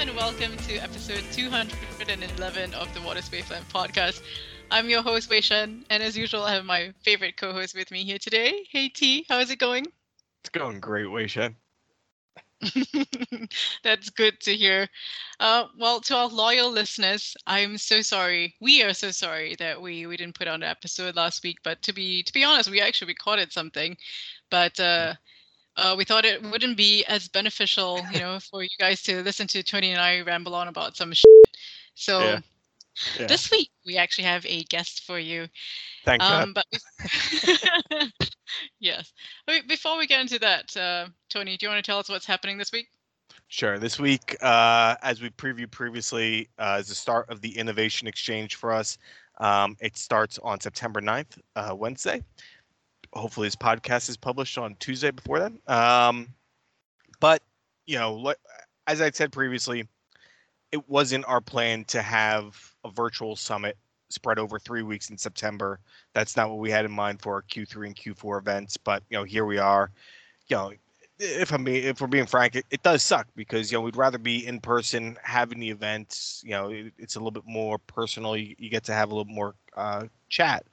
and welcome to episode 211 of the Waters Wavelength podcast. I'm your host, Wei Shen, and as usual, I have my favorite co host with me here today. Hey T, how's it going? It's going great, Wei Shen. That's good to hear. Uh, well, to our loyal listeners, I'm so sorry. We are so sorry that we we didn't put on an episode last week. But to be to be honest, we actually recorded something, but uh, uh, we thought it wouldn't be as beneficial, you know, for you guys to listen to Tony and I ramble on about some shit. So Yeah. Yeah. this week we actually have a guest for you. Thank Um, God. but yes, before we get into that, uh, Tony, do you want to tell us what's happening this week? Sure. This week, uh, as we previewed previously, uh, is the start of the Innovation Exchange for us. Um, it starts on September 9th, uh, Wednesday. Hopefully, this podcast is published on Tuesday before then. Um, but, you know, as I said previously, it wasn't our plan to have a virtual summit spread over three weeks in September. That's not what we had in mind for our Q3 and Q4 events. But, you know, here we are. You know, if I'm being, if we're being frank, it, it does suck because you know we'd rather be in person having the events. You know, it, it's a little bit more personal. You, you get to have a little more uh, chat.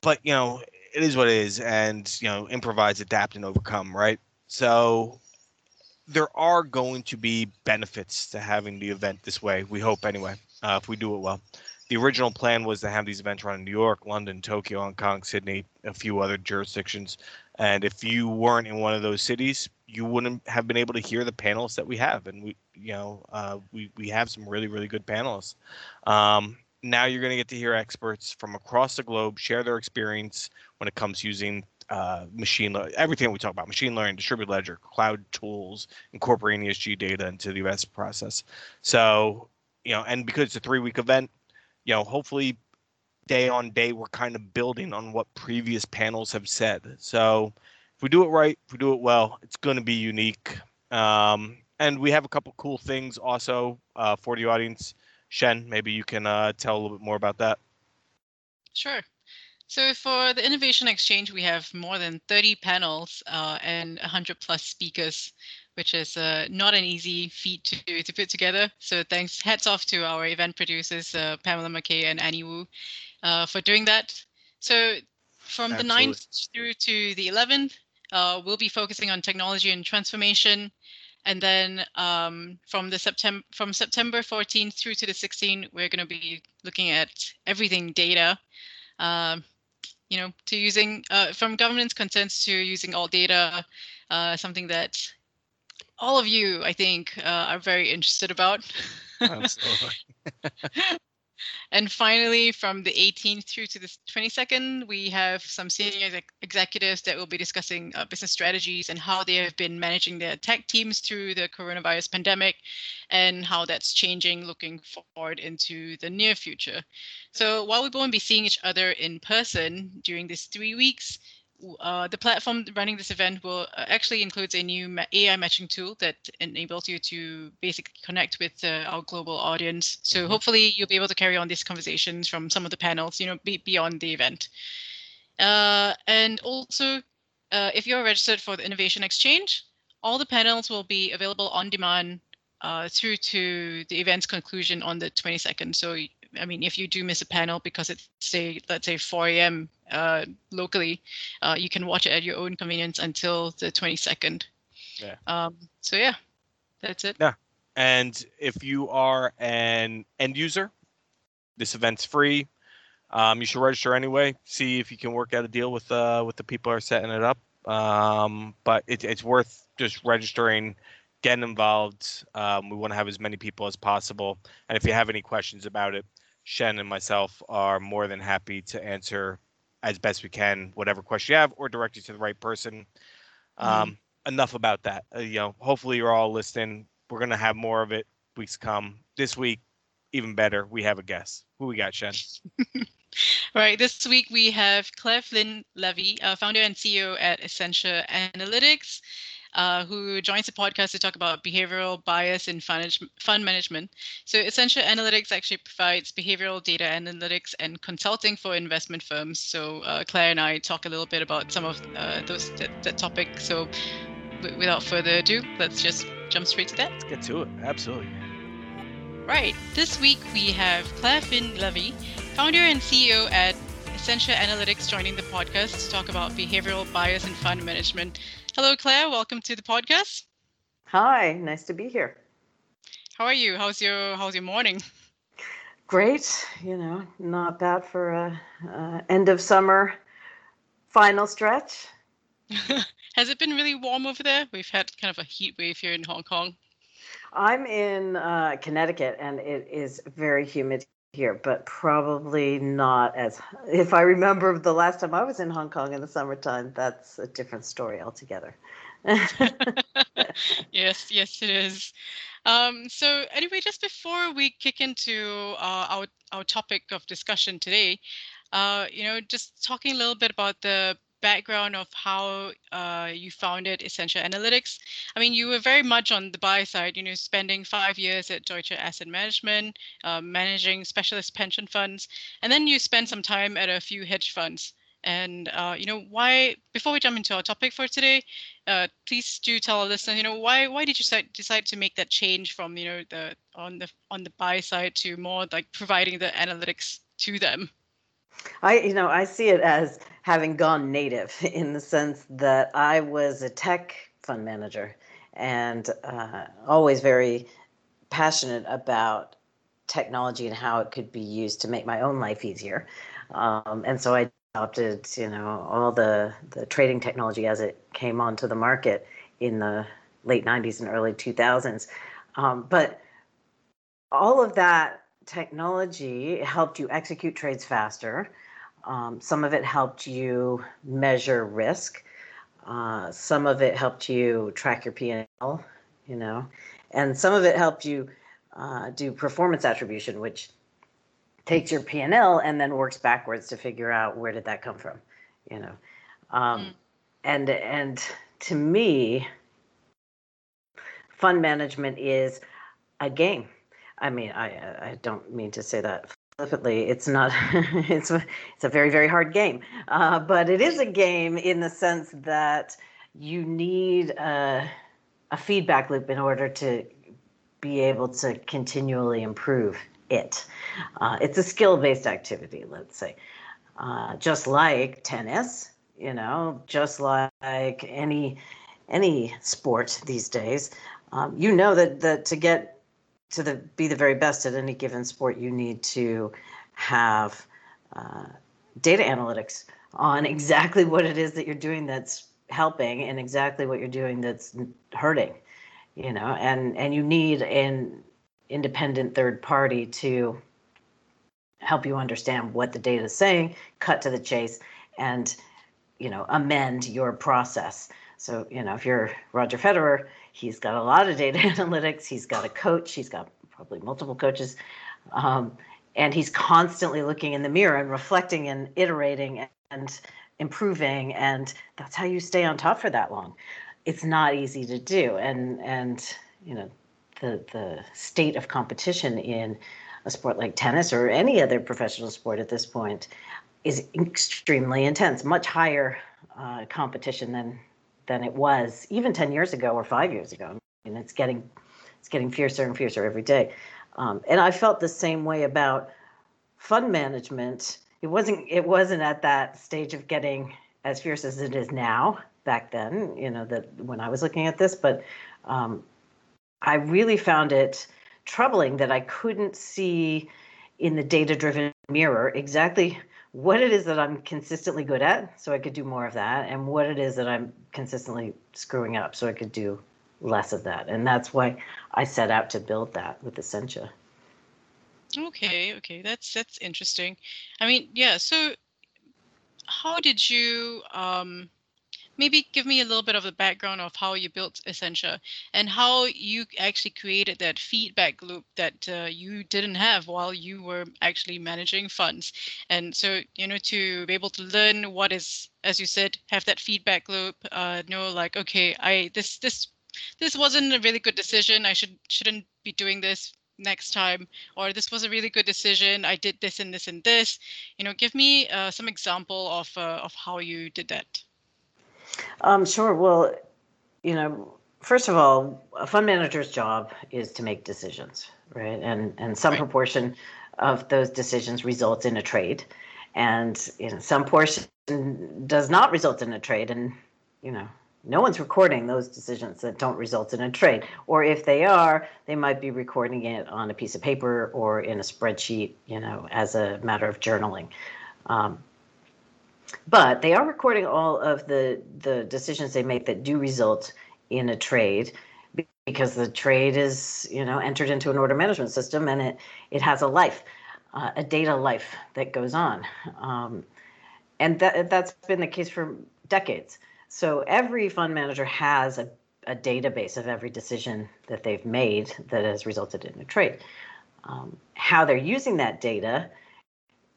But you know, it is what it is, and you know, improvise, adapt, and overcome. Right. So there are going to be benefits to having the event this way. We hope anyway, uh, if we do it well. The original plan was to have these events run in New York, London, Tokyo, Hong Kong, Sydney, a few other jurisdictions. And if you weren't in one of those cities, you wouldn't have been able to hear the panelists that we have. And we, you know, uh, we we have some really really good panelists. Um, now you're going to get to hear experts from across the globe share their experience when it comes using uh, machine learning, everything we talk about, machine learning, distributed ledger, cloud tools, incorporating ESG data into the investment process. So, you know, and because it's a three week event, you know, hopefully day on day we're kind of building on what previous panels have said. So if we do it right, if we do it well, it's going to be unique. Um, and we have a couple cool things also uh, for the audience. Shen, maybe you can uh, tell a little bit more about that. Sure. So for the Innovation Exchange, we have more than 30 panels uh, and 100 plus speakers, which is uh, not an easy feat to, to put together. So thanks, hats off to our event producers, uh, Pamela McKay and Annie Wu, uh, for doing that. So from the Absolutely. 9th through to the 11th, uh, we'll be focusing on technology and transformation. And then um, from the September from September 14th through to the 16th, we're going to be looking at everything data. Um, you know, to using uh, from governance consents to using all data, uh, something that all of you, I think, uh, are very interested about. Absolutely. And finally, from the 18th through to the 22nd, we have some senior exec- executives that will be discussing uh, business strategies and how they have been managing their tech teams through the coronavirus pandemic and how that's changing looking forward into the near future. So while we won't be seeing each other in person during these three weeks, uh, the platform running this event will uh, actually includes a new AI matching tool that enables you to basically connect with uh, our global audience. So Mhm. hopefully you'll be able to carry on these conversations from some of the panels, you know, be, beyond the event. Uh, and also, uh, if you're registered for the Innovation Exchange, all the panels will be available on demand uh, through to the event's conclusion on the 22nd. So, I mean, if you do miss a panel because it's say, let's say 4 a.m. Uh, locally, uh, you can watch it at your own convenience until the 22nd. Yeah. Um, so yeah, that's it. Yeah. And if you are an end user, this event's free. Um, you should register anyway. See if you can work out a deal with uh, with the people who are setting it up. Um, but it, it's worth just registering, getting involved. Um, we want to have as many people as possible. And if you have any questions about it, Shen and myself are more than happy to answer as best we can whatever question you have, or direct you to the right person. Um, Enough about that. Uh, you know, hopefully you're all listening. We're gonna have more of it weeks to come. This week, even better, we have a guest. Who we got, Shen? Right. This week we have Clare Flynn Levy, uh, founder and CEO at Essentia Analytics, uh, who joins the podcast to talk about behavioral bias in fund, fund management. So, Essentia Analytics actually provides behavioral data analytics and consulting for investment firms. So, uh, Clare and I talk a little bit about some of uh, those that, that topic. So, w- without further ado, let's just jump straight to that? Let's get to it. Absolutely. Right. This week we have Clare Flynn Levy, founder and CEO at Essentia Analytics, joining the podcast to talk about behavioral bias and fund management. Hello, Clare. Welcome to the podcast. Hi. Nice to be here. How are you? How's your How's your morning? Great. You know, not bad for a, a end of summer final stretch. Has it been really warm over there? We've had kind of a heat wave here in Hong Kong. I'm in uh, Connecticut and it is very humid here, but probably not as. If I remember the last time I was in Hong Kong in the summertime, that's a different story altogether. yes, yes, it is. Um, so anyway, just before we kick into uh, our our topic of discussion today, uh, you know, just talking a little bit about the background of how uh, you founded Essentia Analytics. I mean, you were very much on the buy side, you know, spending five years at Deutsche Asset Management, uh, managing specialist pension funds, and then you spent some time at a few hedge funds. And uh, you know why? Before we jump into our topic for today, uh, please do tell our listeners, you know, why why did you decide, decide to make that change from you know the on the on the buy side to more like providing the analytics to them? I, you know, I see it as having gone native in the sense that I was a tech fund manager and uh, always very passionate about technology and how it could be used to make my own life easier. Um, and so I adopted, you know, all the the trading technology as it came onto the market in the late 90s and early 2000s. Um, but all of that technology helped you execute trades faster. Um, some of it helped you measure risk. Uh, some of it helped you track your P&L, you know, and some of it helped you uh, do performance attribution, which takes your P&L and then works backwards to figure out where did that come from, you know. Um, mm. And and to me, fund management is a game. I mean, I I don't mean to say that flippantly. It's not. it's it's a very very hard game, uh, but it is a game in the sense that you need a, a feedback loop in order to be able to continually improve it. Uh, it's a skill based activity, let's say, uh, just like tennis. You know, just like any any sport these days. Um, you know that that to get to the be the very best at any given sport, you need to have uh, data analytics on exactly what it is that you're doing that's helping and exactly what you're doing that's hurting you know? And and you need an independent third party to help you understand what the data is saying cut to the chase and you know amend your process. So you know if you're roger federer He's got a lot of data analytics. He's got a coach. He's got probably multiple coaches. Um, and he's constantly looking in the mirror and reflecting and iterating and improving. And that's how you stay on top for that long. It's not easy to do. And, and you know, the, the state of competition in a sport like tennis or any other professional sport at this point is extremely intense, much higher uh, competition than than it was even 10 years ago or five years ago. Mean, it's getting it's getting fiercer and fiercer every day. Um, and I felt the same way about fund management. It wasn't it wasn't at that stage of getting as fierce as it is now back then. You know that when I was looking at this, but um, I really found it troubling that I couldn't see in the data driven mirror exactly what it is that I'm consistently good at, so I could do more of that, and what it is that I'm consistently screwing up, so I could do less of that. And that's why I set out to build that with Essentia. Okay, okay, that's that's interesting. I mean, yeah. So, how did you um, maybe give me a little bit of the background of how you built Essentia and how you actually created that feedback loop that uh, you didn't have while you were actually managing funds. And so, you know, to be able to learn what is, as you said, have that feedback loop, uh, know like, okay, I this this this wasn't a really good decision. I should shouldn't be doing this next time or this was a really good decision i did this and this and this you know give me uh, some example of uh, of how you did that um, sure. Well, you know, first of all, a fund manager's job is to make decisions, right? And and some right. proportion of those decisions results in a trade, and you know, some portion does not result in a trade, and you know no one's recording those decisions that don't result in a trade. Or if they are, they might be recording it on a piece of paper or in a spreadsheet, you know, as a matter of journaling. Um, but they are recording all of the the decisions they make that do result in a trade because the trade is you know entered into an order management system and it it has a life uh, a data life that goes on. Um, and that that's been the case for decades. So every fund manager has a, a database of every decision that they've made that has resulted in a trade. Um, how they're using that data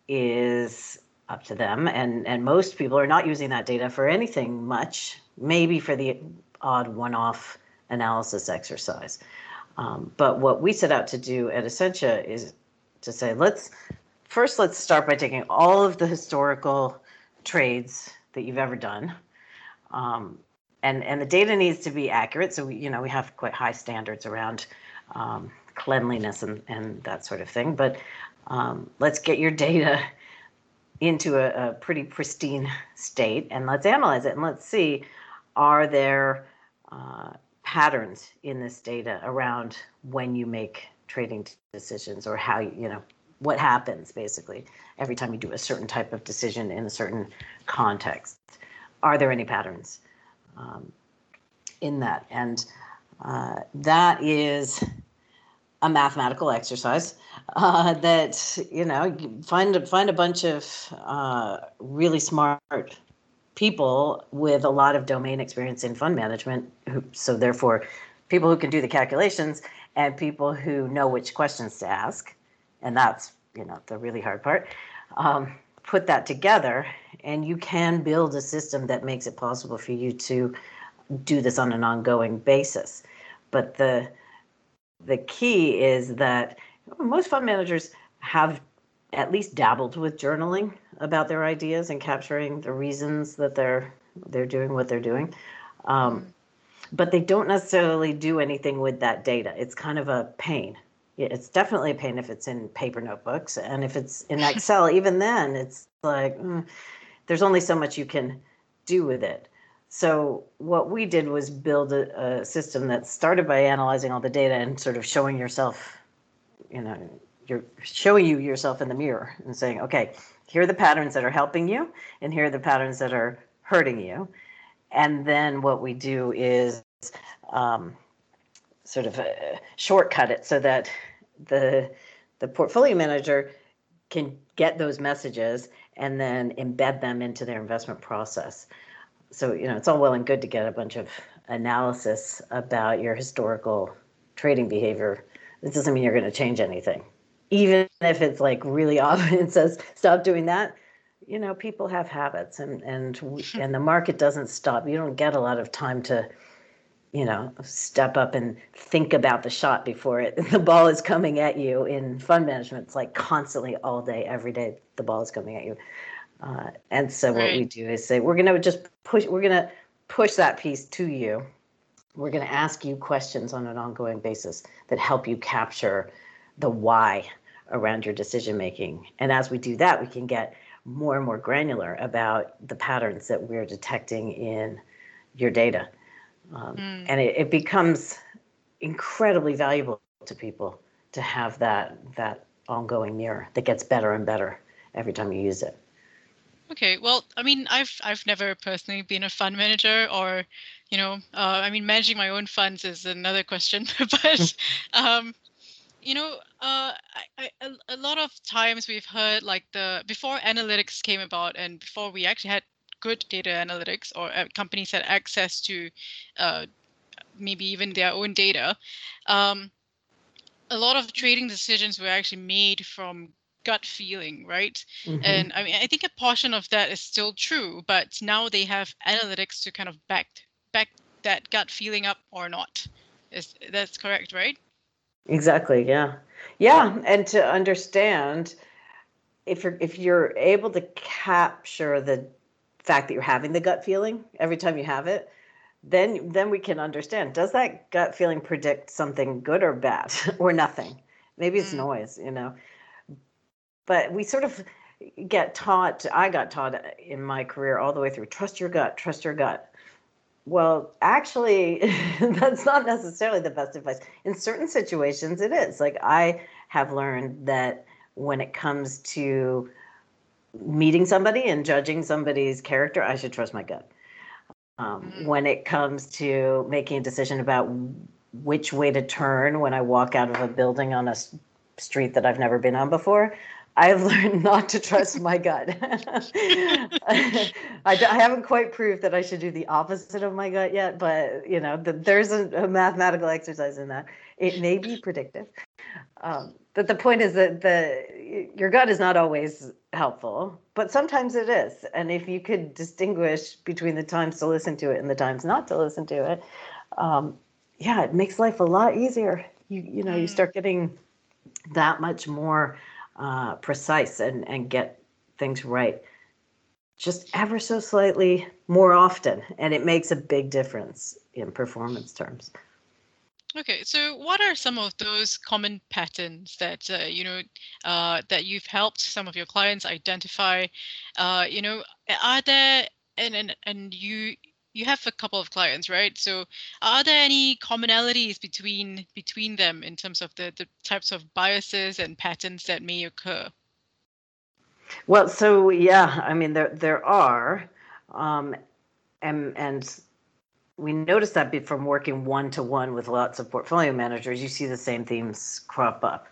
is up to them. And and most people are not using that data for anything much maybe for the odd one-off analysis exercise. Um, but what we set out to do at essentia is to say let's first let's start by taking all of the historical trades that you've ever done. Um, and and the data needs to be accurate. So we you know we have quite high standards around um, cleanliness and and that sort of thing. But um, let's get your data into a, a pretty pristine state and let's analyze it and let's see are there uh, patterns in this data around when you make trading decisions or how you you know what happens basically every time you do a certain type of decision in a certain context? Are there any patterns um, in that? And uh, that is a mathematical exercise uh, that you know find find a bunch of uh, really smart people with a lot of domain experience in fund management. Who, so therefore, people who can do the calculations and people who know which questions to ask, and that's you know the really hard part. Um, put that together, and you can build a system that makes it possible for you to do this on an ongoing basis. But the the key is that most fund managers have at least dabbled with journaling about their ideas and capturing the reasons that they're they're doing what they're doing. Um, but they don't necessarily do anything with that data. It's kind of a pain. It's definitely a pain if it's in paper notebooks, and if it's in Excel, even then, it's like mm, there's only so much you can do with it. So what we did was build a, a, system that started by analyzing all the data and sort of showing yourself, you know, you're showing you yourself in the mirror and saying, okay, here are the patterns that are helping you, and here are the patterns that are hurting you. And then what we do is um, sort of uh, shortcut it so that the the portfolio manager can get those messages and then embed them into their investment process so you know it's all well and good to get a bunch of analysis about your historical trading behavior. This doesn't mean you're going to change anything. Even if it's like really often it says stop doing that you know people have habits and and and the market doesn't stop. You don't get a lot of time to you know step up and think about the shot before it the ball is coming at you in fund management. It's like constantly all day every day the ball is coming at you uh, and so right. what we do is say we're going to just push. We're going to push that piece to you. We're going to ask you questions on an ongoing basis that help you capture the why around your decision making. And as we do that, we can get more and more granular about the patterns that we're detecting in your data. Um, mm. And it, it becomes incredibly valuable to people to have that that ongoing mirror that gets better and better every time you use it. Okay, well, I mean, I've I've never personally been a fund manager, or, you know, uh, I mean, managing my own funds is another question. but, um, you know, uh, I, I, a, a lot of times we've heard like the before analytics came about, and before we actually had good data analytics, or uh, companies had access to, uh, maybe even their own data. Um, a lot of trading decisions were actually made from gut feeling, right? Mm-hmm. And I mean, I think a portion of that is still true, but now they have analytics to kind of back back that gut feeling up or not. Is that's correct, right? Exactly. Yeah. Yeah, and to understand if you're if you're able to capture the fact that you're having the gut feeling every time you have it, then then we can understand does that gut feeling predict something good or bad or nothing maybe it's mm. noise you know but we sort of get taught i got taught in my career all the way through trust your gut trust your gut well actually that's not necessarily the best advice in certain situations it is like i have learned that when it comes to meeting somebody and judging somebody's character i should trust my gut um, mm-hmm. when it comes to making a decision about which way to turn when I walk out of a building on a street that I've never been on before. I've learned not to trust my gut. I, I, haven't quite proved that I should do the opposite of my gut yet, but you know, the, there's a, a, mathematical exercise in that. It may be predictive, um, but the point is that the your gut is not always helpful, but sometimes it is. And if you could distinguish between the times to listen to it and the times not to listen to it, um, yeah, it makes life a lot easier. You you know you mm. start getting that much more uh, precise and and get things right just ever so slightly more often, and it makes a big difference in performance terms. Okay, so what are some of those common patterns that uh, you know uh, that you've helped some of your clients identify? Uh, you know, are there and and and you you have a couple of clients, right? So are there any commonalities between between them in terms of the the types of biases and patterns that may occur? Well, so yeah, I mean there there are, um, and and we noticed that from working one to one with lots of portfolio managers, you see the same themes crop up.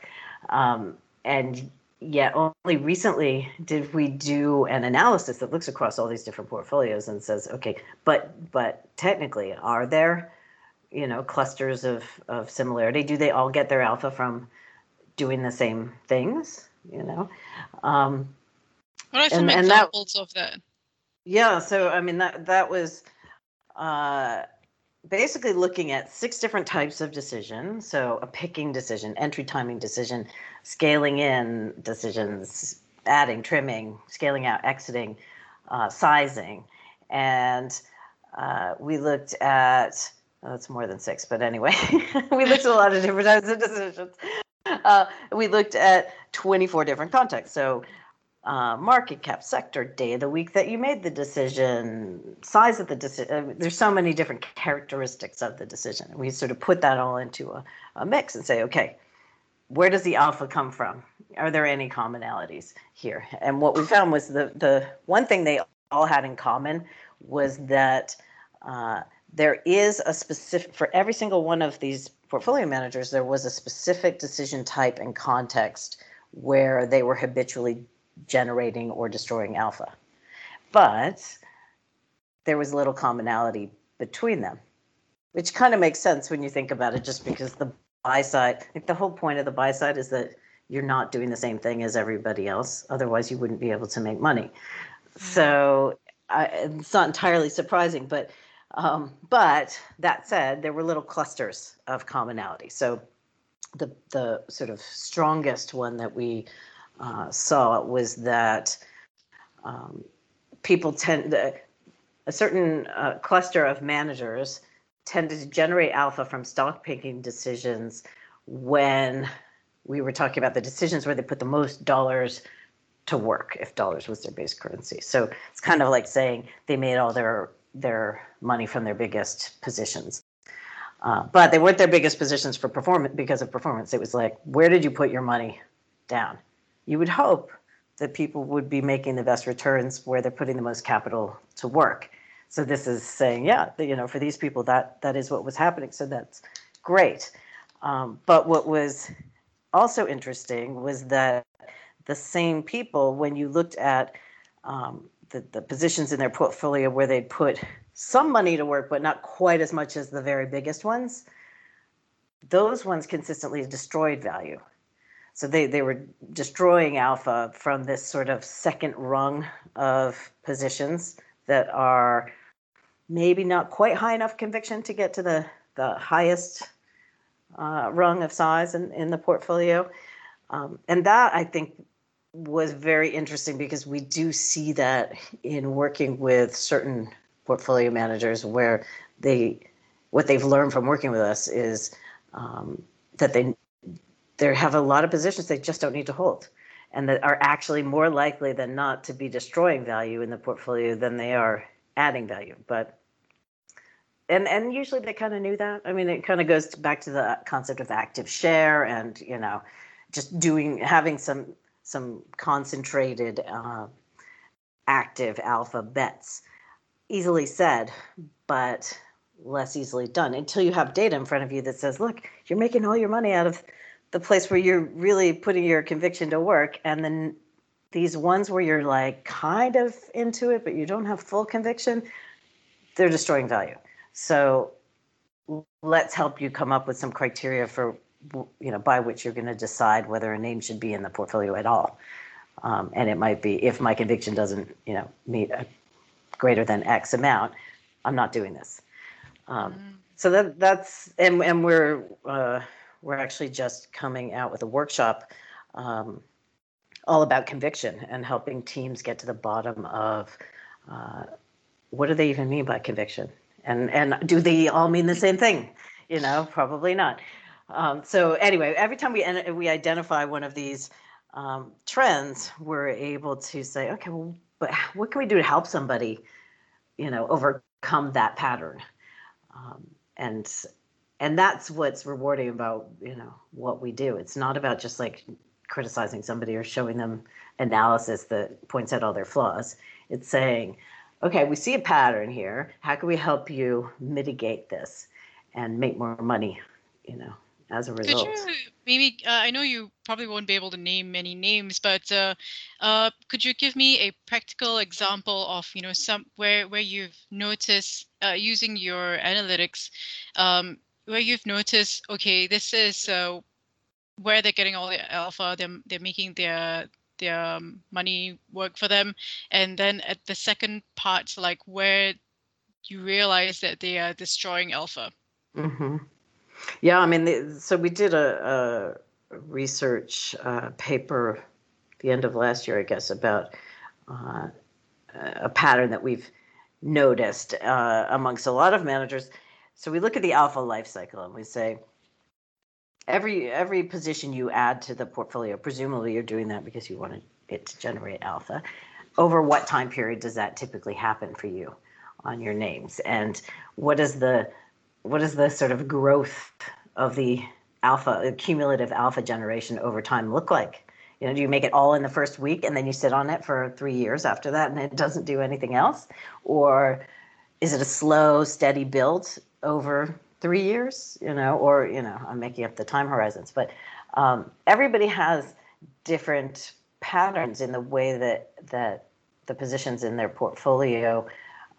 Um, and yet, only recently did we do an analysis that looks across all these different portfolios and says, okay, but but technically, are there, you know, clusters of of similarity? Do they all get their alpha from doing the same things? You know. Um, what are some and, examples and that, of that? Yeah, so I mean that that was uh, basically looking at six different types of decision. So a picking decision, entry timing decision, scaling in decisions, adding, trimming, scaling out, exiting, uh, sizing. And uh, we looked at, oh, it's more than six, but anyway, we looked at a lot of different types of decisions. Uh, we looked at 24 different contexts. So uh, market cap, sector, day of the week that you made the decision, size of the decision. Uh, there's so many different characteristics of the decision. We sort of put that all into a, a mix and say, okay, where does the alpha come from? Are there any commonalities here? And what we found was the the one thing they all had in common was that uh, there is a specific for every single one of these portfolio managers. There was a specific decision type and context where they were habitually generating or destroying alpha. But there was little commonality between them, which kind of makes sense when you think about it, just because the buy side, like the whole point of the buy side is that you're not doing the same thing as everybody else. Otherwise, you wouldn't be able to make money. So I, it's not entirely surprising, but um, but that said, there were little clusters of commonality. So the the sort of strongest one that we uh, saw was that um, people tend to, a certain uh, cluster of managers tended to generate alpha from stock picking decisions when we were talking about the decisions where they put the most dollars to work if dollars was their base currency. So it's kind of like saying they made all their their money from their biggest positions. Uh, but they weren't their biggest positions for performance because of performance. It was like where did you put your money down you would hope that people would be making the best returns where they're putting the most capital to work. So this is saying, yeah, you know, for these people, that that is what was happening. So that's great. Um, but what was also interesting was that the same people, when you looked at um, the, the positions in their portfolio where they'd put some money to work, but not quite as much as the very biggest ones, those ones consistently destroyed value. So they, they were destroying alpha from this sort of second rung of positions that are maybe not quite high enough conviction to get to the, the highest uh, rung of size in, in the portfolio. Um, and that I think was very interesting because we do see that in working with certain portfolio managers where they what they've learned from working with us is um, that they they have a lot of positions they just don't need to hold and that are actually more likely than not to be destroying value in the portfolio than they are adding value. But and and usually they kind of knew that. I mean it kind of goes back to the concept of active share and you know just doing having some some concentrated uh, active alpha bets. Easily said but less easily done. Until you have data in front of you that says look you're making all your money out of the place where you're really putting your conviction to work and then these ones where you're like kind of into it but you don't have full conviction they're destroying value. So let's help you come up with some criteria for you know by which you're going to decide whether a name should be in the portfolio at all. Um, and it might be if my conviction doesn't you know meet a greater than x amount i'm not doing this. Um, mm-hmm. so that that's and, and we're uh, we're actually just coming out with a workshop um, all about conviction and helping teams get to the bottom of uh, what do they even mean by conviction? And and do they all mean the same thing? You know probably not. Um, so anyway every time we we identify one of these um, trends we're able to say okay well but what can we do to help somebody you know overcome that pattern? Um, and and that's what's rewarding about you know what we do. It's not about just like criticizing somebody or showing them analysis that points out all their flaws. It's saying okay we see a pattern here. How can we help you mitigate this and make more money you know as a result you maybe uh, i know you probably won't be able to name many names but uh, uh, could you give me a practical example of you know some where where you've noticed uh, using your analytics um, where you've noticed, okay, this is uh, where they're getting all the alpha, they're, they're making their their um, money work for them, and then at the second part, like where you realize that they are destroying alpha. Mm-hmm. Yeah, I mean, the, so we did a, a research uh, paper the end of last year, I guess, about uh, a pattern that we've noticed uh, amongst a lot of managers so we look at the alpha life cycle and we say every every position you add to the portfolio, presumably you're doing that because you want it to generate alpha. Over what time period does that typically happen for you on your names? And what is the what is the sort of growth of the alpha cumulative alpha generation over time look like? You know, do you make it all in the first week and then you sit on it for three years after that and it doesn't do anything else? Or is it a slow, steady build over three years, you know, or, you know, I'm making up the time horizons, but um, everybody has different patterns in the way that, that the positions in their portfolio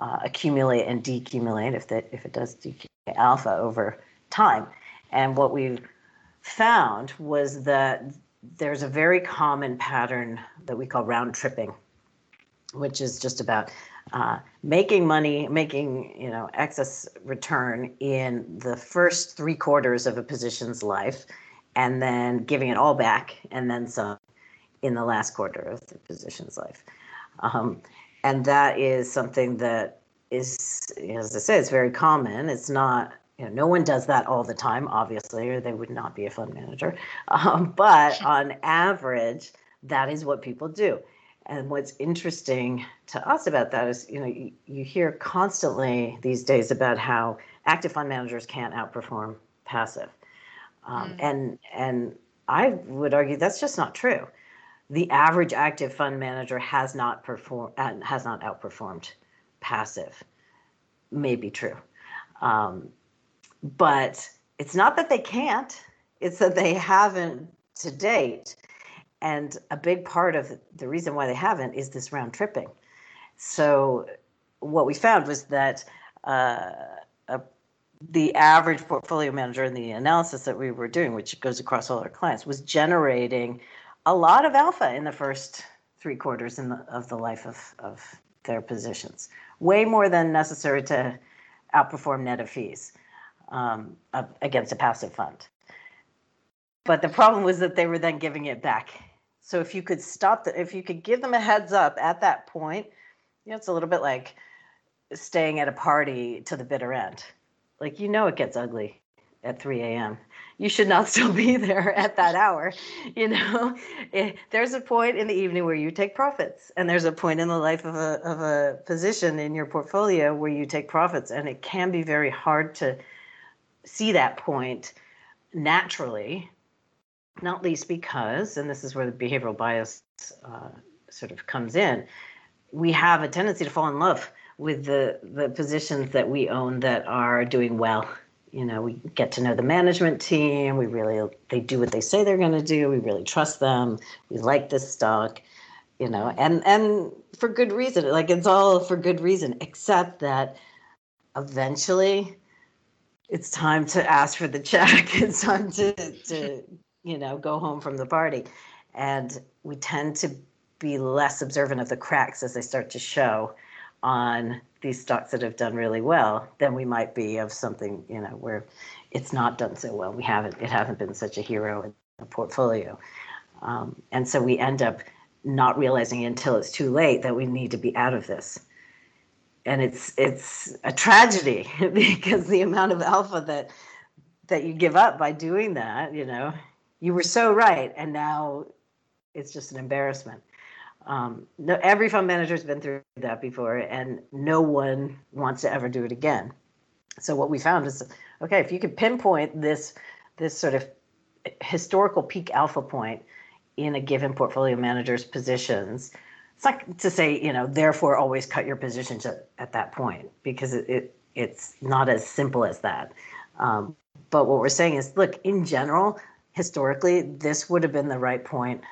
uh, accumulate and decumulate if that if it does decumulate alpha over time. And what we found was that there's a very common pattern that we call round tripping, which is just about uh, making money, making you know excess return in the first three quarters of a position's life, and then giving it all back, and then some in the last quarter of the position's life. Um, and that is something that is, as I say, it's very common. It's not you know, no one does that all the time, obviously, or they would not be a fund manager. Um, but on average, that is what people do. And what's interesting to us about that is, you know, you, you hear constantly these days about how active fund managers can't outperform passive, um, mm. and and I would argue that's just not true. The average active fund manager has not performed uh, has not outperformed passive. May be true, um, but it's not that they can't; it's that they haven't to date. And a big part of the reason why they haven't is this round tripping. So what we found was that uh, a, the average portfolio manager in the analysis that we were doing, which goes across all our clients, was generating a lot of alpha in the first three quarters the, of the life of, of their positions, way more than necessary to outperform net of fees um, against a passive fund. But the problem was that they were then giving it back so if you could stop if you could give them a heads up at that point, you know, it's a little bit like staying at a party to the bitter end. Like you know it gets ugly at 3 a.m. You should not still be there at that hour. You know, it, eh, there's a point in the evening where you take profits, and there's a point in the life of a of a position in your portfolio where you take profits, and it can be very hard to see that point naturally, not least because, and this is where the behavioral bias uh, sort of comes in, we have a tendency to fall in love with the the positions that we own that are doing well. You know we get to know the management team. We really they do what they say they're going to do. We really trust them. We like this stock you know and and for good reason. Like it's all for good reason except that eventually it's time to ask for the check. It's time to to you know go home from the party and we tend to be less observant of the cracks as they start to show on these stocks that have done really well than we might be of something you know where it's not done so well. We haven't it hasn't been such a hero in the portfolio, um, and so we end up not realizing until it's too late that we need to be out of this. And it's it's a tragedy because the amount of alpha that that you give up by doing that, you know, you were so right, and now it's just an embarrassment. Um, no, every fund manager has been through that before, and no one wants to ever do it again. So what we found is, okay, if you could pinpoint this this sort of historical peak alpha point in a given portfolio manager's positions, it's not to say you know therefore always cut your positions at, at that point because it, it it's not as simple as that. Um, but what we're saying is, look, in general, historically, this would have been the right point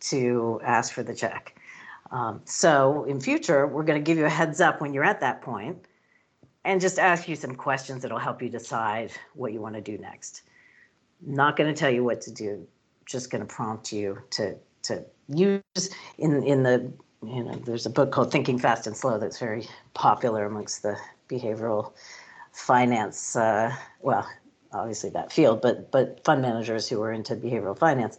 to ask for the check. Um, so in future, we're going to give you a heads up when you're at that point and just ask you some questions that'll help you decide what you want to do next. Not going to tell you what to do, just going to prompt you to to use in in the you know there's a book called Thinking Fast and Slow that's very popular amongst the behavioral finance uh, well obviously that field but but fund managers who are into behavioral finance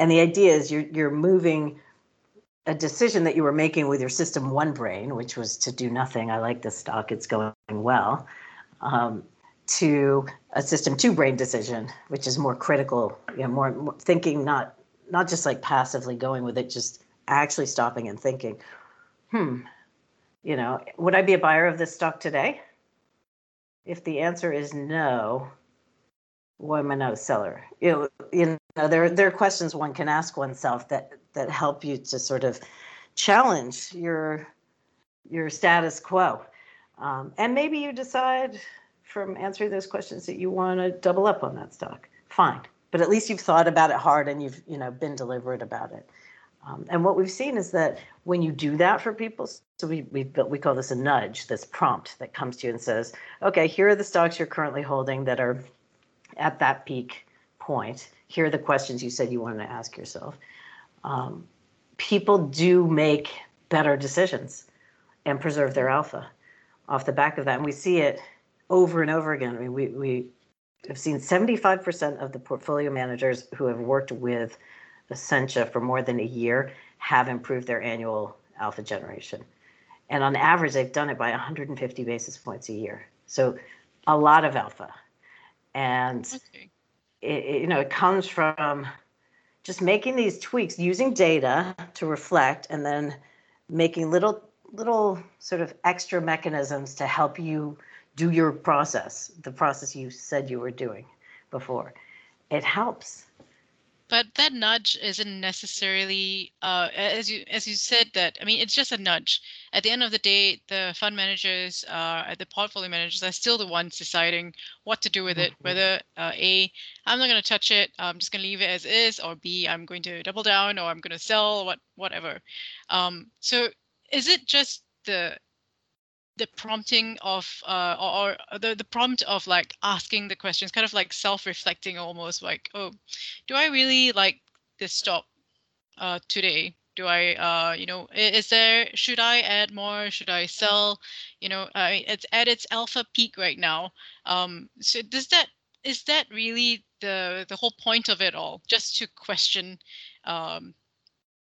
and the idea is you're you're moving a decision that you were making with your system one brain, which was to do nothing. I like this stock; it's going well. Um, to a system two brain decision, which is more critical, you know, more, more thinking, not not just like passively going with it, just actually stopping and thinking, hmm, you know, would I be a buyer of this stock today? If the answer is no, why am I not a seller? You know, you know, there there are questions one can ask oneself that that help you to sort of challenge your your status quo, um, and maybe you decide from answering those questions that you want to double up on that stock. Fine, but at least you've thought about it hard and you've you know been deliberate about it. Um, and what we've seen is that when you do that for people, so we we we call this a nudge, this prompt that comes to you and says, okay, here are the stocks you're currently holding that are at that peak point. Here are the questions you said you wanted to ask yourself. Um, people do make better decisions and preserve their alpha off the back of that. And we see it over and over again. I mean, we, we have seen 75% of the portfolio managers who have worked with Essentia for more than a year have improved their annual alpha generation. And on average, they've done it by 150 basis points a year. So a lot of alpha and okay. it, it, you know it comes from just making these tweaks using data to reflect and then making little little sort of extra mechanisms to help you do your process the process you said you were doing before it helps but that nudge isn't necessarily uh, as you as you said that i mean it's just a nudge at the end of the day the fund managers uh, the portfolio managers are still the ones deciding what to do with it mm-hmm. whether uh, a i'm not going to touch it i'm just going to leave it as is or b i'm going to double down or i'm going to sell what whatever um, so is it just the the prompting of uh, or, or, the, the prompt of like asking the questions kind of like self-reflecting almost like oh do i really like this stop uh, today? Do i uh, you know is there should i add more? Should i sell? You know uh, it's at its alpha peak right now. Um, so does that is that really the the whole point of it all? Just to question um,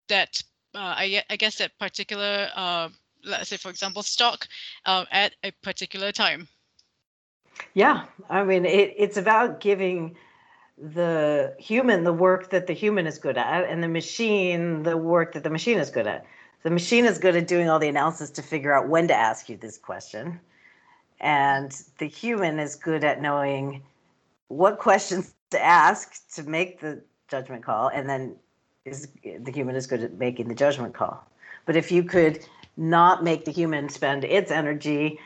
that uh, I, I guess that particular uh, let's say, for example, stock um, at a particular time. Yeah, I mean, it, it's about giving the human the work that the human is good at, and the machine the work that the machine is good at. The machine is good at doing all the analysis to figure out when to ask you this question, and the human is good at knowing what questions to ask to make the judgment call, and then is the human is good at making the judgment call. But if you could not make the human spend its energy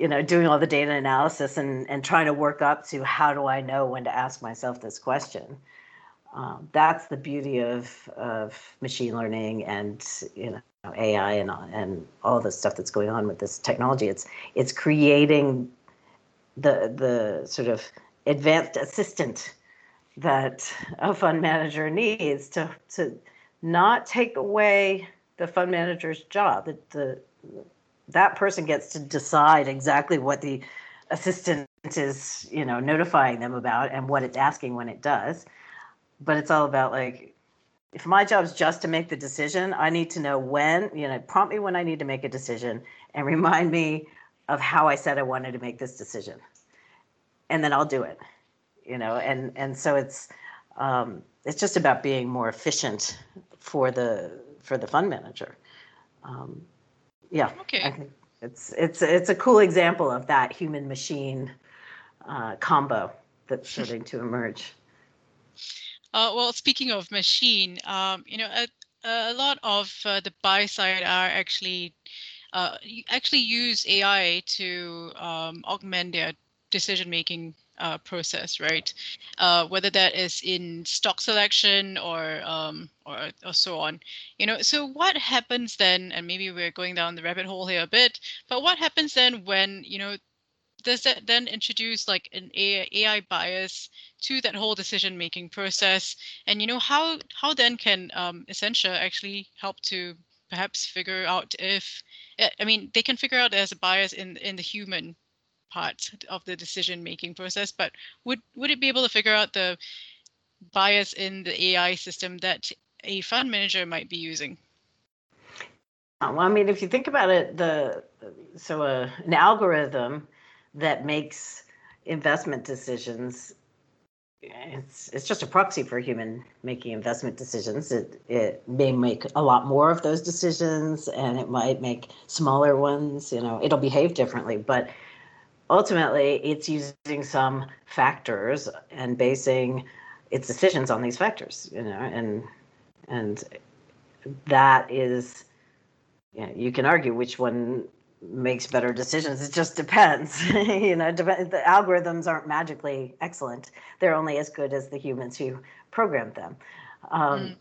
you know doing all the data analysis and and trying to work up to how do i know when to ask myself this question. Um, that's the beauty of of machine learning and you know ai and and all the stuff that's going on with this technology. It's it's creating the the sort of advanced assistant that a fund manager needs to to not take away the fund manager's job the, the that person gets to decide exactly what the assistant is, you know, notifying them about and what it's asking when it does. But it's all about like, if my job is just to make the decision, I need to know when, you know, prompt me when I need to make a decision and remind me of how I said I wanted to make this decision. And then I'll do it, you know, and, and so it's, um, it's just about being more efficient for the, for the fund manager. Um, yeah. Okay. I think it's it's it's a cool example of that human machine uh, combo that's starting to emerge. Uh, well, speaking of machine, um, you know, a, a lot of uh, the buy side are actually uh, actually use AI to um, augment their decision making uh, process, right? Uh, whether that is in stock selection or, um, or or so on. You know, so what happens then? And maybe we're going down the rabbit hole here a bit. But what happens then when you know? Does that then introduce like an AI bias to that whole decision making process? And you know how how then can um, Essentia actually help to perhaps figure out if I mean they can figure out there's a bias in in the human part of the decision making process but would would it be able to figure out the bias in the ai system that a fund manager might be using uh, well i mean if you think about it the so uh, an algorithm that makes investment decisions it's it's just a proxy for human making investment decisions. It it may make a lot more of those decisions, and it might make smaller ones. You know, it'll behave differently, but ultimately it's using some factors and basing its decisions on these factors you know and and that is you, know, you can argue which one makes better decisions. It just depends you know the algorithms aren't magically excellent. They're only as good as the humans who program them. Um, mm.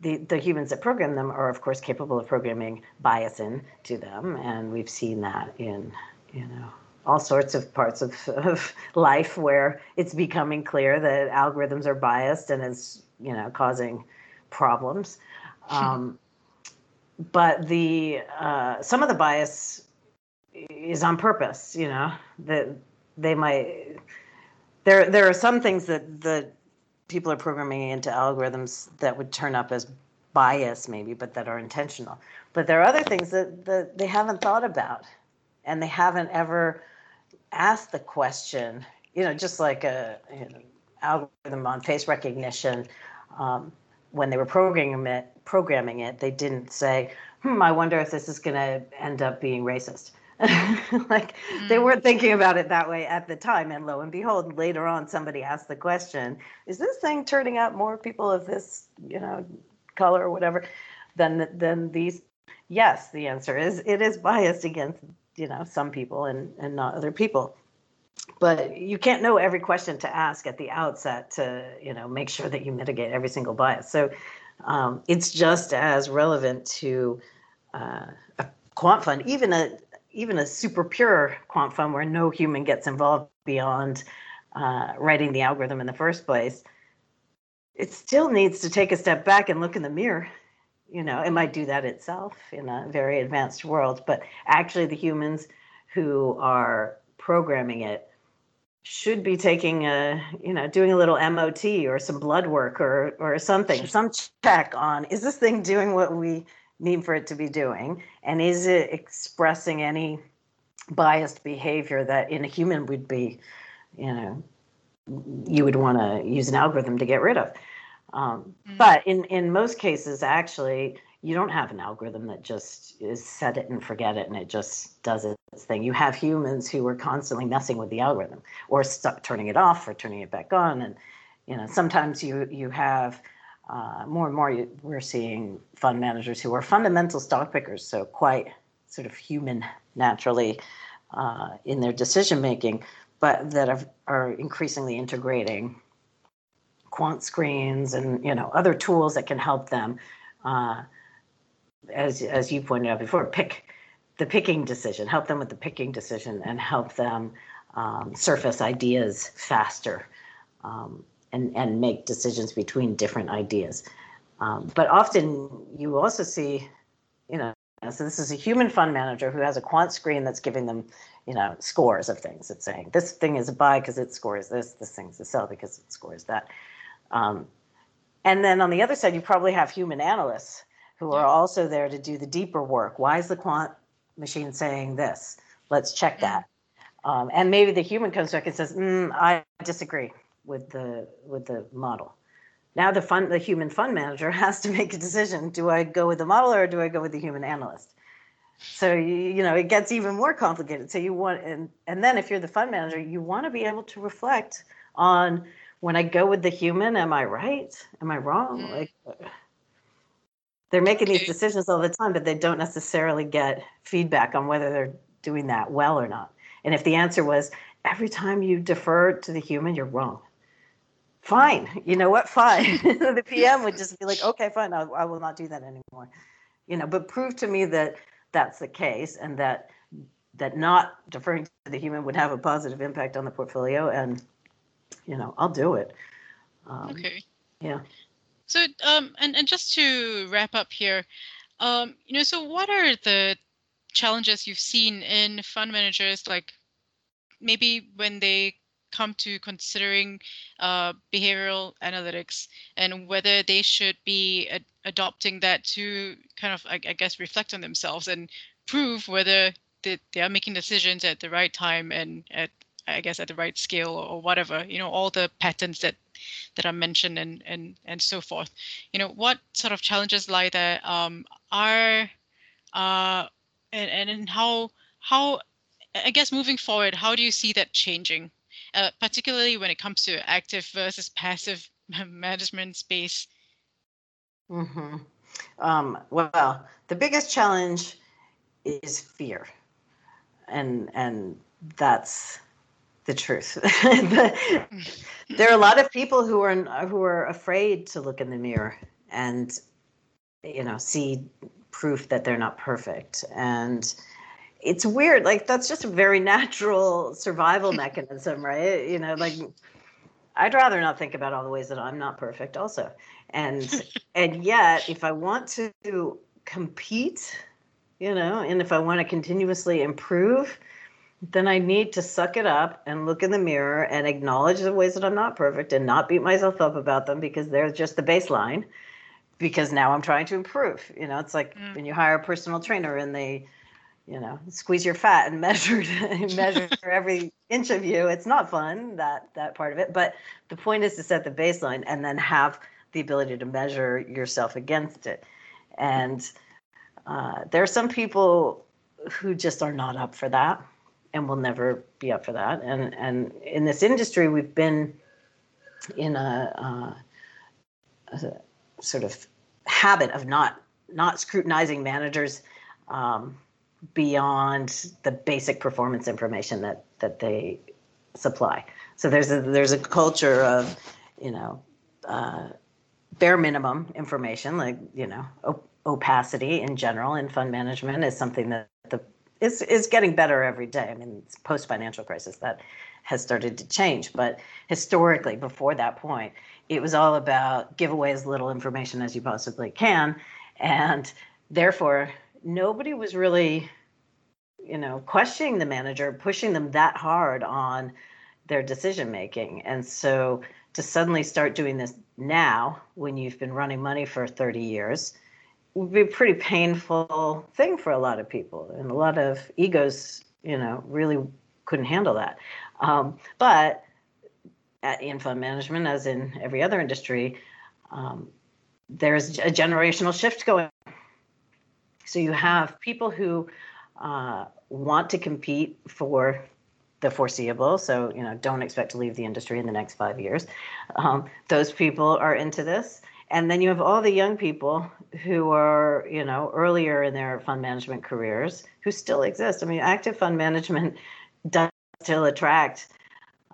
the, the humans that program them are of course capable of programming bias into them and we've seen that in you know all sorts of parts of, of life where it's becoming clear that algorithms are biased and is you know causing problems. Um, but the uh, some of the bias is on purpose you know that they might there there are some things that the people are programming into algorithms that would turn up as bias maybe but that are intentional. But there are other things that, that they haven't thought about and they haven't ever ask the question, you know, just like a you know, algorithm on face recognition, um, when they were programming it, programming it, they didn't say, "Hmm, I wonder if this is going to end up being racist." like mm. they weren't thinking about it that way at the time, and lo and behold, later on, somebody asked the question, "Is this thing turning out more people of this, you know, color or whatever than than these?" Yes, the answer is it is biased against you know some people and and not other people. But you can't know every question to ask at the outset to you know make sure that you mitigate every single bias. So um, it's just as relevant to uh, a quant fund even a even a super pure quant fund where no human gets involved beyond uh, writing the algorithm in the first place it still needs to take a step back and look in the mirror you know, it might do that itself in a very advanced world, but actually the humans who are programming it should be taking a, you know, doing a little MOT or some blood work or or something, some check on is this thing doing what we need for it to be doing? And is it expressing any biased behavior that in a human would be, you know, you would want to use an algorithm to get rid of? Um, mm-hmm. But in, in most cases, actually, you don't have an algorithm that just is set it and forget it and it just does its thing. You have humans who are constantly messing with the algorithm or stop turning it off or turning it back on. And you know, sometimes you you have uh, more and more you, we're seeing fund managers who are fundamental stock pickers, so quite sort of human naturally uh, in their decision making, but that are, are increasingly integrating quant screens and you know other tools that can help them uh, as as you pointed out before, pick the picking decision, help them with the picking decision, and help them um, surface ideas faster, um, and and make decisions between different ideas. Um, but often you also see, you know, so this is a human fund manager who has a quant screen that's giving them, you know, scores of things. It's saying this thing is a buy because it scores this, this thing's a sell because it scores that. Um, and then on the other side, you probably have human analysts who are also there to do the deeper work. Why is the quant machine saying this? Let's check that. Um, and maybe the human comes back and says, mm, "I disagree with the with the model." Now the fund, the human fund manager has to make a decision: Do I go with the model or do I go with the human analyst? So you, you know it gets even more complicated. So you want and and then if you're the fund manager, you want to be able to reflect on when I go with the human, am I right? Am I wrong? Mm. Like they're making these decisions all the time, but they don't necessarily get feedback on whether they're doing that well or not. And if the answer was every time you defer to the human, you're wrong. Fine. You know what? Fine. the PM would just be like, okay, fine. I, I will not do that anymore. You know, but prove to me that that's the case and that that not deferring to the human would have a positive impact on the portfolio and you know i'll do it. Um, okay. yeah. So, um, and and just to wrap up here, um, you know, so what are the challenges you've seen in fund managers, like maybe when they come to considering uh, behavioral analytics and whether they should be ad- adopting that to kind of, I, I, guess, reflect on themselves and prove whether they, they are making decisions at the right time and at, I guess, at the right scale or whatever. You know, all the patterns that that are mentioned and and and so forth. You know, what sort of challenges lie there um, are, uh, and and how how I guess moving forward, how do you see that changing, uh, particularly when it comes to active versus passive management space? Mm-hmm. Um, well, the biggest challenge is fear, and and that's the truth. Mm-hmm. there are a lot of people who are who are afraid to look in the mirror and you know see proof that they're not perfect. And it's weird like that's just a very natural survival mechanism right? You know like i'd rather not think about all the ways that i'm not perfect also. And and yet if i want to compete you know and if i want to continuously improve then I need to suck it up and look in the mirror and acknowledge the ways that I'm not perfect and not beat myself up about them because they're just the baseline. Because now I'm trying to improve. You know, it's like mm. when you hire a personal trainer and they, you know, squeeze your fat and measure measure every inch of you. It's not fun that that part of it. But the point is to set the baseline and then have the ability to measure yourself against it. And uh, there are some people who just are not up for that and we'll never be up for that. And and in this industry, we've been in a, uh, a sort of habit of not not scrutinizing managers um, beyond the basic performance information that that they supply. So there's a there's a culture of you know uh, bare minimum information like you know op- opacity in general in fund management is something that the is is getting better every day. I mean, post financial crisis that has started to change, but historically, before that point, it was all about give away as little information as you possibly can, and therefore nobody was really, you know, questioning the manager, pushing them that hard on their decision making, and so to suddenly start doing this now when you've been running money for 30 years would be a pretty painful thing for a lot of people, and a lot of egos, you know, really couldn't handle that. Um, but at, in fund management, as in every other industry, um, there's a generational shift going. On. So you have people who uh, want to compete for the foreseeable. So you know, don't expect to leave the industry in the next five years. Um, those people are into this, and then you have all the young people who are you know earlier in their fund management careers who still exist. I mean, active fund management does still attract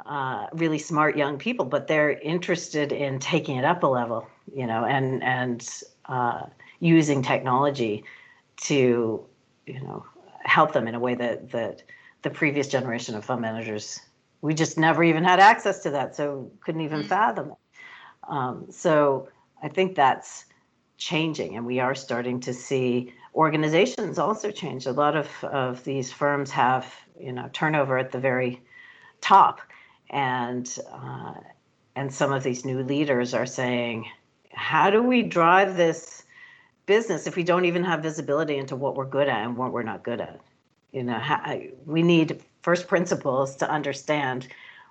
uh, really smart young people, but they're interested in taking it up a level, you know, and and uh, using technology to, you know, help them in a way that that the previous generation of fund managers we just never even had access to that, so couldn't even mm-hmm. fathom it. Um, so I think that's changing, and we are starting to see organizations also change. A lot of of these firms have, you know, turnover at the very top and uh, and some of these new leaders are saying, how do we drive this business if we don't even have visibility into what we're good at and what we're not good at? You know, how, we need first principles to understand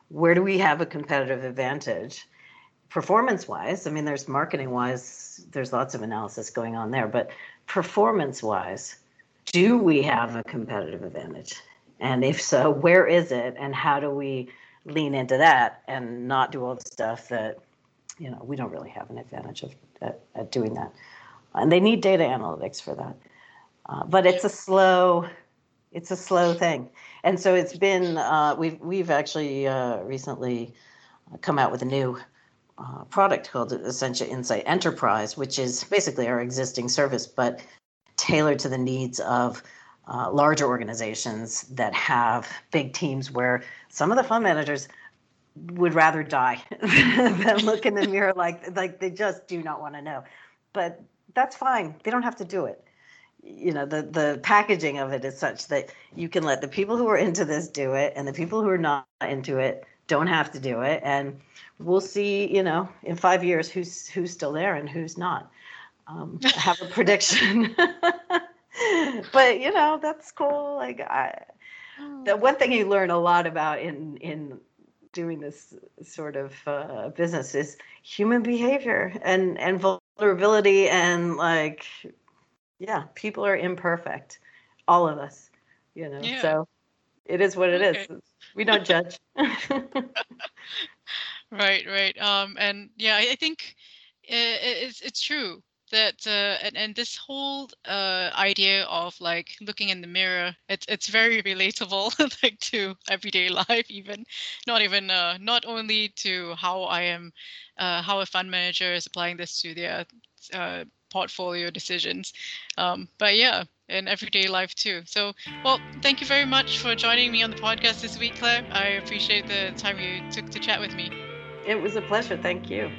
where do we have a competitive advantage performance wise i mean there's marketing wise there's lots of analysis going on there but performance wise do we have a competitive advantage? And if so where is it and how do we lean into that and not do all the stuff that you know we don't really have an advantage of at, at doing that? And they need data analytics for that. Uh, but it's a slow it's a slow thing. And so it's been uh, we've we've actually uh, recently come out with a new uh, product called Essentia Insight Enterprise, which is basically our existing service, but tailored to the needs of uh, larger organizations that have big teams where some of the fund managers would rather die than look in the mirror like like they just do not want to know. But that's fine. They don't have to do it. You know the the packaging of it is such that you can let the people who are into this do it and the people who are not into it don't have to do it and we'll see you know in five years who's who's still there and who's not um, have a prediction but you know that's cool like i the one thing you learn a lot about in in doing this sort of uh, business is human behavior and and vulnerability and like yeah people are imperfect all of us you know yeah. so it is what it okay. is. We don't judge. Right right. Um and yeah i, I think it, it's it's true that uh, and, and this whole uh, idea of like looking in the mirror it's it's very relatable like to everyday life even. Not even uh, not only to how i am uh, how a fund manager is applying this to their uh, portfolio decisions. Um, but yeah in everyday life too. So well thank you very much for joining me on the podcast this week Clare. I appreciate the time you took to chat with me. It was a pleasure. Thank you